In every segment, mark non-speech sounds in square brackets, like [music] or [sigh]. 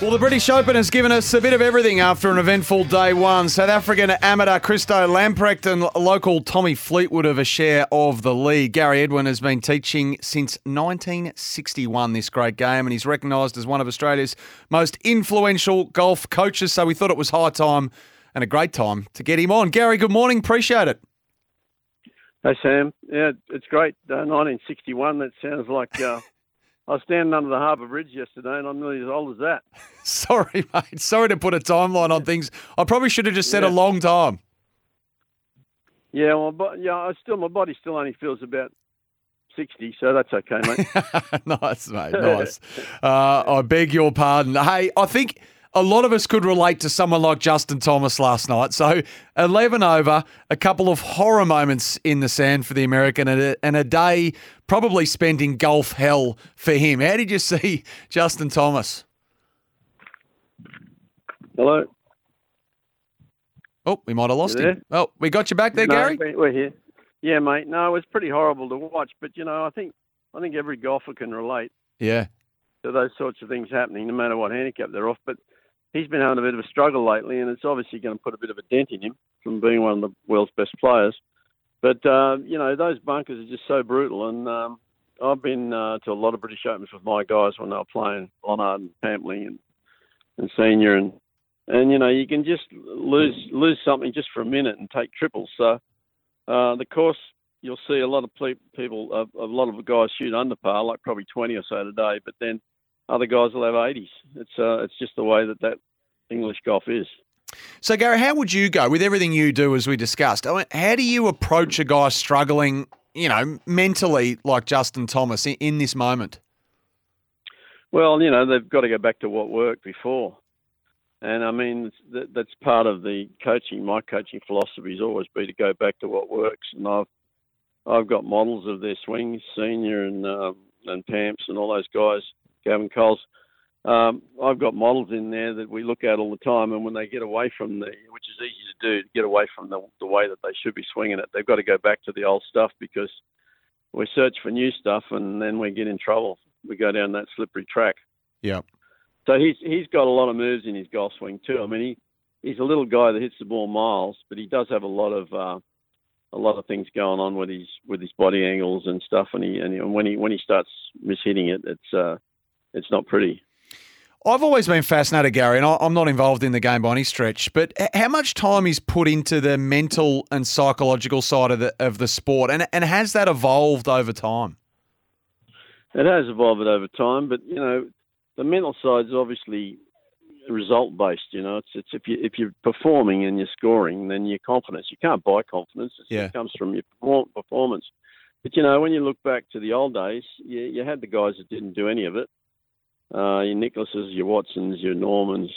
Well, the British Open has given us a bit of everything after an eventful day one. South African amateur Christo Lamprecht and local Tommy Fleetwood have a share of the lead. Gary Edwin has been teaching since 1961 this great game, and he's recognised as one of Australia's most influential golf coaches. So we thought it was high time and a great time to get him on. Gary, good morning. Appreciate it. Hey Sam, yeah, it's great. Uh, 1961. That sounds like uh, I was standing under the Harbour Bridge yesterday, and I'm nearly as old as that. [laughs] Sorry, mate. Sorry to put a timeline on things. I probably should have just said yeah. a long time. Yeah, well, but yeah, I still my body still only feels about 60, so that's okay, mate. [laughs] nice, mate. Nice. uh, I beg your pardon. Hey, I think a lot of us could relate to someone like Justin Thomas last night. So 11 over, a couple of horror moments in the sand for the American, and a, and a day probably spent in golf hell for him. How did you see [laughs] Justin Thomas? Hello. Oh, we might have lost him. Oh, we got you back there, no, Gary. We're here. Yeah, mate. No, it was pretty horrible to watch, but you know, I think I think every golfer can relate. Yeah. To those sorts of things happening, no matter what handicap they're off. But he's been having a bit of a struggle lately, and it's obviously going to put a bit of a dent in him from being one of the world's best players. But uh, you know, those bunkers are just so brutal, and um, I've been uh, to a lot of British Opens with my guys when they were playing Lonard and Pampling and and Senior, and and you know, you can just lose lose something just for a minute and take triples. So uh, the course. You'll see a lot of people, a, a lot of guys shoot under par, like probably 20 or so today. But then other guys will have 80s. It's uh, it's just the way that that English golf is. So, Gary, how would you go with everything you do, as we discussed? I mean, how do you approach a guy struggling, you know, mentally like Justin Thomas in, in this moment? Well, you know, they've got to go back to what worked before. And I mean, that's part of the coaching. My coaching philosophy has always been to go back to what works. And I've I've got models of their swings, senior and um, and Pamps and all those guys, Gavin Coles um, I've got models in there that we look at all the time, and when they get away from the, which is easy to do, to get away from the, the way that they should be swinging it, they've got to go back to the old stuff because we search for new stuff, and then we get in trouble. We go down that slippery track. Yeah. So he's he's got a lot of moves in his golf swing too. I mean, he he's a little guy that hits the ball miles, but he does have a lot of uh, a lot of things going on with his with his body angles and stuff. And he and, he, and when he when he starts mishitting it, it's uh, it's not pretty. I've always been fascinated, Gary, and I'm not involved in the game by any stretch, but how much time is put into the mental and psychological side of the of the sport, and and has that evolved over time? It has evolved over time, but you know, the mental side is obviously result based. You know, it's it's if you if you're performing and you're scoring, then your confidence. You can't buy confidence. yeah. It comes from your performance. But you know, when you look back to the old days, you, you had the guys that didn't do any of it, uh, your Nicklauses, your Watsons, your Normans,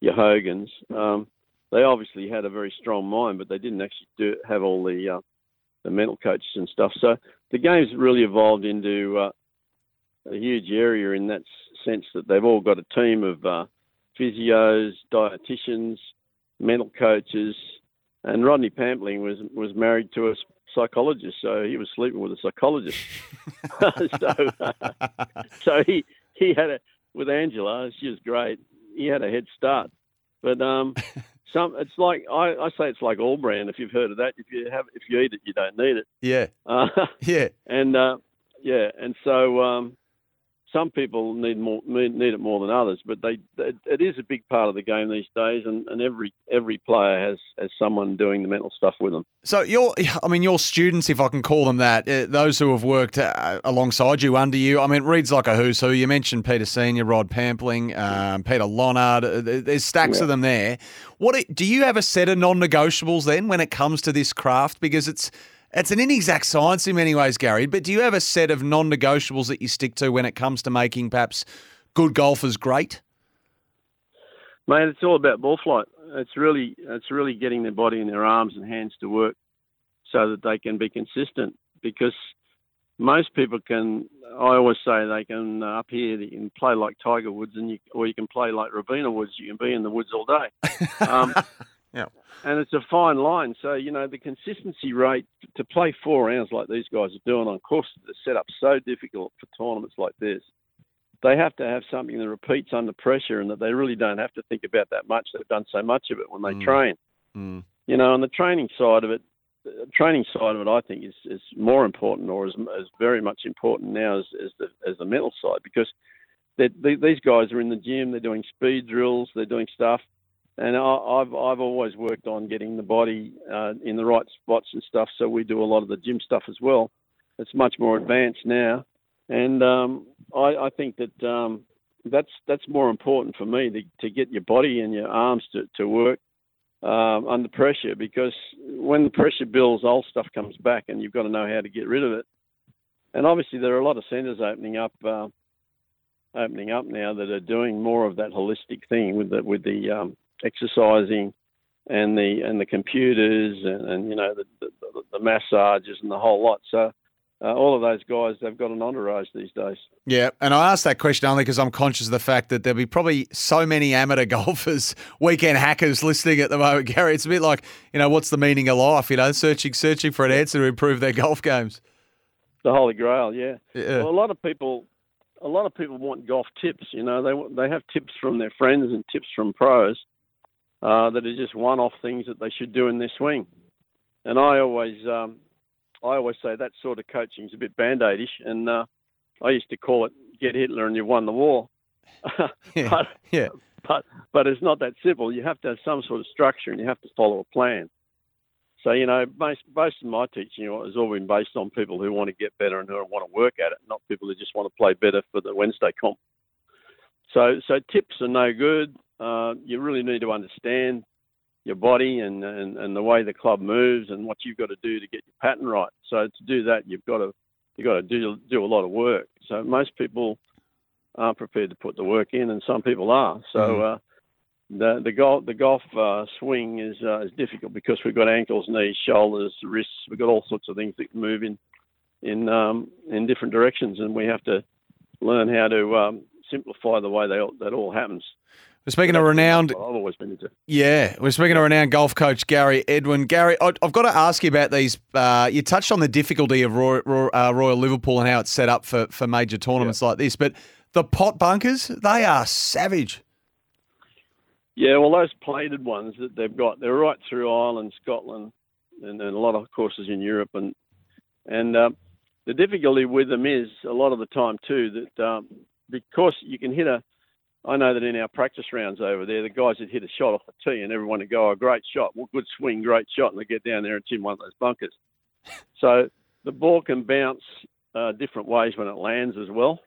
your Hogans. Um, they obviously had a very strong mind, but they didn't actually do have all the uh, the mental coaches and stuff. So the game's really evolved into uh, a huge area in that sense that they've all got a team of uh, physios, dietitians, mental coaches, and Rodney Pampling was was married to a psychologist, so he was sleeping with a psychologist. [laughs] so, [laughs] so he he had a with Angela. She was great. He had a head start, but um, [laughs] some it's like I, I say it's like All-Bran. If you've heard of that, if you have if you eat it, you don't need it. Yeah. Uh, [laughs] yeah. And uh, yeah, and so um, some people need more need it more than others, but they it is a big part of the game these days, and, and every every player has has someone doing the mental stuff with them. So your, I mean, your students, if I can call them that, uh, those who have worked uh, alongside you, under you. I mean, reads like a who's who. You mentioned Peter Senior, Rod Pampling, um, Peter Lonard. Uh, there's stacks yeah. of them there. What do you have a set of non-negotiables then when it comes to this craft? Because it's it's an inexact science in many ways, Gary, but do you have a set of non negotiables that you stick to when it comes to making perhaps good golfers great? Mate, it's all about ball flight. It's really it's really getting their body and their arms and hands to work so that they can be consistent because most people can I always say they can uh, up here you can play like Tiger Woods and you or you can play like Robina Woods you can be in the woods all day [laughs] um, yeah. And it's a fine line. So, you know, the consistency rate to play four rounds like these guys are doing on courses that are set up so difficult for tournaments like this they have to have something that repeats under pressure and that they really don't have to think about that much. They've done so much of it when they Mm. train. Mm. You know, on the training side of it, the training side of it, I think is, is more important or is, is very much important now as, as the as the mental side because they, these guys are in the gym, they're doing speed drills, they're doing stuff, and I, I've I've always worked on getting the body uh, in the right spots and stuff. So we do a lot of the gym stuff as well. It's much more advanced now, and um, I, I think that um, that's that's more important for me to, to get your body and your arms to, to work um, under pressure because when the pressure builds, old stuff comes back, and you've got to know how to get rid of it. And obviously, there are a lot of centres opening up, uh, opening up now that are doing more of that holistic thing with the with the um, exercising and the and the computers and, and you know the, the, the massages and the whole lot. So uh, all of those guys, they've got an entourage these days. Yeah, and I asked that question only because I'm conscious of the fact that there'll be probably so many amateur [laughs] golfers, weekend hackers listening at the moment, Gary. It's a bit like, you know, what's the meaning of life? You know, searching, searching for an answer to improve their golf games. The Holy Grail, yeah. Yeah. Well, a lot of people, a lot of people want golf tips. You know, they they have tips from their friends and tips from pros uh, that are just one-off things that they should do in their swing. And I always, um, I always say that sort of coaching is a bit band-aidish, and uh, I used to call it "get Hitler and you've won the war." [laughs] Yeah. but, Yeah. but but it's not that simple. You have to have some sort of structure, and you have to follow a plan. So you know, most most of my teaching has all been based on people who want to get better and who want to work at it, not people who just want to play better for the Wednesday comp. So so tips are no good. Uh, you really need to understand your body and, and and the way the club moves and what you've got to do to get your pattern right. So to do that, you've got to you've got to do do a lot of work. So most people aren't prepared to put the work in, and some people are. So. Mhm. Uh, the the golf the golf uh, swing is uh, is difficult because we've got ankles, knees, shoulders, wrists. We've got all sorts of things that move in in um, in different directions, and we have to learn how to um, simplify the way they that all happens. We're speaking of renowned, I've always been into. yeah, we're speaking of renowned golf coach Gary Edwin. Gary, I- I've got to ask you about these. Uh, you touched on the difficulty of Royal, uh, Royal Liverpool and how it's set up for, for major tournaments like this, but the pot bunkers, they are savage. Yeah, well, those plated ones that they've got, they're right through Ireland, Scotland, and, and a lot of courses in Europe, and and um, the difficulty with them is a lot of the time too that um, because you can hit a. I know that in our practice rounds over there, the guys that hit a shot off the tee, and everyone would go, "Oh, great shot! Well, good swing, great shot," and they get down there and it's in one of those bunkers. [laughs] so the ball can bounce uh, different ways when it lands as well.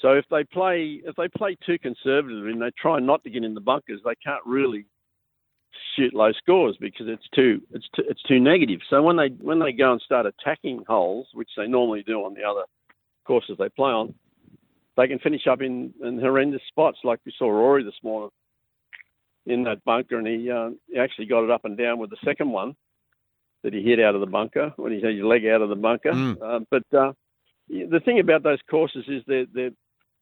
So if they play if they play too conservatively and they try not to get in the bunkers, they can't really shoot low scores because it's too it's too, it's too negative. So when they when they go and start attacking holes, which they normally do on the other courses they play on, they can finish up in, in horrendous spots like we saw Rory this morning in that bunker, and he, uh, he actually got it up and down with the second one that he hit out of the bunker when he had his leg out of the bunker. Mm. Uh, but uh, the thing about those courses is they're, they're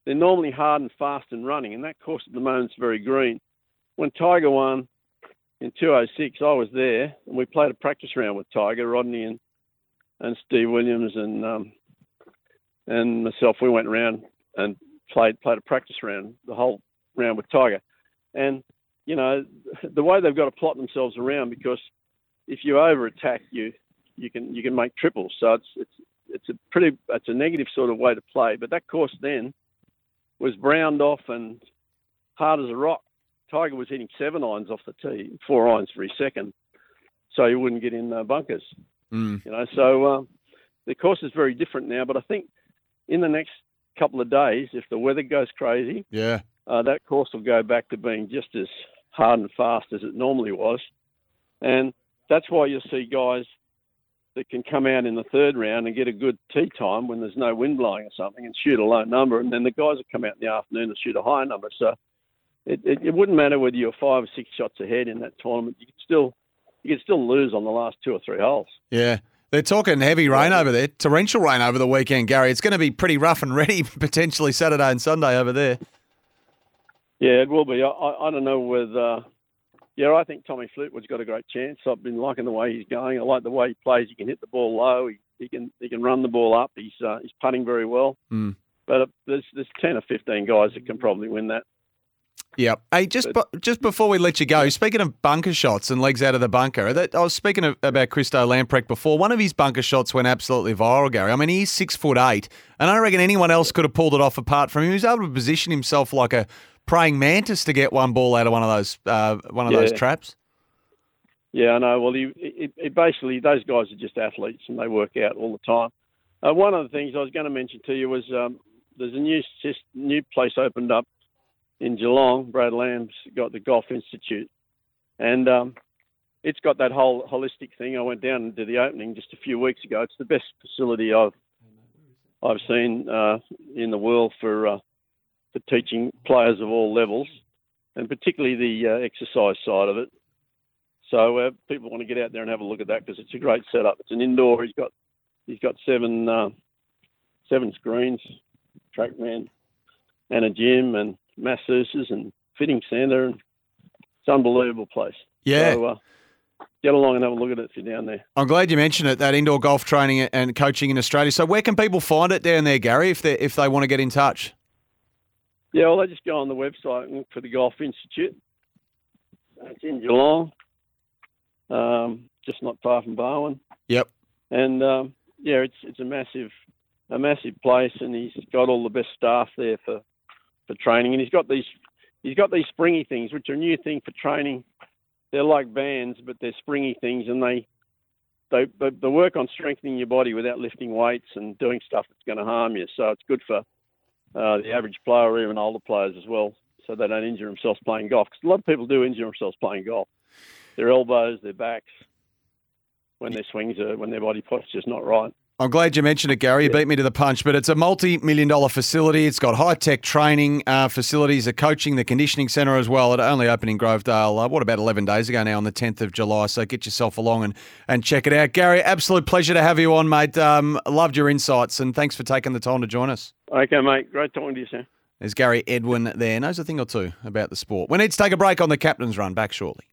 they're normally hard and fast and running, and that course at the moment is very green. When Tiger won in 206, I was there, and we played a practice round with Tiger, Rodney, and and Steve Williams, and um, and myself. We went around and played played a practice round, the whole round with Tiger, and you know the way they've got to plot themselves around because if you over attack, you you can you can make triples. So it's it's it's a pretty it's a negative sort of way to play. But that course then was browned off and hard as a rock. Tiger was hitting seven irons off the tee, four irons for his second, so he wouldn't get in uh, bunkers. Mm. You know, so uh, the course is very different now. But I think in the next couple of days, if the weather goes crazy, Yeah. uh, that course will go back to being just as hard and fast as it normally was. And that's why you'll see guys that can come out in the third round and get a good tee time when there's no wind blowing or something and shoot a low number. And then the guys that come out in the afternoon and shoot a high number. So it, it, it wouldn't matter whether you're five or six shots ahead in that tournament. You could still you could still lose on the last two or three holes. Yeah. They're talking heavy rain over there, torrential rain over the weekend, Gary. It's going to be pretty rough and ready [laughs] potentially Saturday and Sunday over there. Yeah, it will be. I, I, I don't know whether. Yeah, I think Tommy Fleetwood's got a great chance. I've been liking the way he's going. I like the way he plays. He can hit the ball low. He, he can he can run the ball up. He's uh, he's putting very well. Mm. but uh, there's there's ten or fifteen guys that can probably win that. Yep. Hey, just bu- just before we let you go, speaking of bunker shots and legs out of the bunker, that, I was speaking of, about Christo Lamprecht before. One of his bunker shots went absolutely viral, Gary. I mean, he's six foot eight, and I don't reckon anyone else could have pulled it off apart from him. He was able to position himself like a praying mantis to get one ball out of one of those uh, one of Yeah. those traps. Yeah, I know. Well, he, it, it basically those guys are just athletes and they work out all the time. Uh, one of the things I was going to mention to you was um, there's a new new place opened up in Geelong. Brad Lamb's got the Golf Institute, and um, it's got that whole holistic thing. I went down and did the opening just a few weeks ago. It's the best facility I've I've seen uh, in the world for uh, for teaching players of all levels, and particularly the uh, exercise side of it. So uh, people want to get out there and have a look at that because it's a great setup. It's an indoor. He's got he's got seven uh, seven screens, TrackMan, and a gym and masseuses and fitting centre. And it's an unbelievable place. Yeah. So, uh, get along and have a look at it if you're down there. I'm glad you mentioned it. That indoor golf training and coaching in Australia. So where can people find it down there, Gary? If they if they want to get in touch. Yeah, well, they just go on the website and look for the Golf Institute. It's in Geelong, um, just not far from Barwon. Yep. And um, yeah, it's it's a massive a massive place, and he's got all the best staff there for for training. And he's got these he's got these springy things, which are a new thing for training. They're like bands, but they're springy things, and they they they, work on strengthening your body without lifting weights and doing stuff that's going to harm you. So it's good for uh, the average player or even older players as well, so they don't injure themselves playing golf. 'Cause a lot of people do injure themselves playing golf. Their elbows, their backs, when their swings are, when their body posture's not right. I'm glad you mentioned it, Gary. You beat me to the punch, but it's a multi-million dollar facility. It's got high-tech training uh, facilities, a coaching, the conditioning centre as well. It only opened in Grovedale, uh, what, about 11 days ago now on the 10th of July. So get yourself along and, and check it out. Gary, absolute pleasure to have you on, mate. Um, loved your insights and thanks for taking the time to join us. Okay, mate. Great talking to you, Sam. There's Gary Edwin there. Knows a thing or two about the sport. We need to take a break on the captain's run. Back shortly.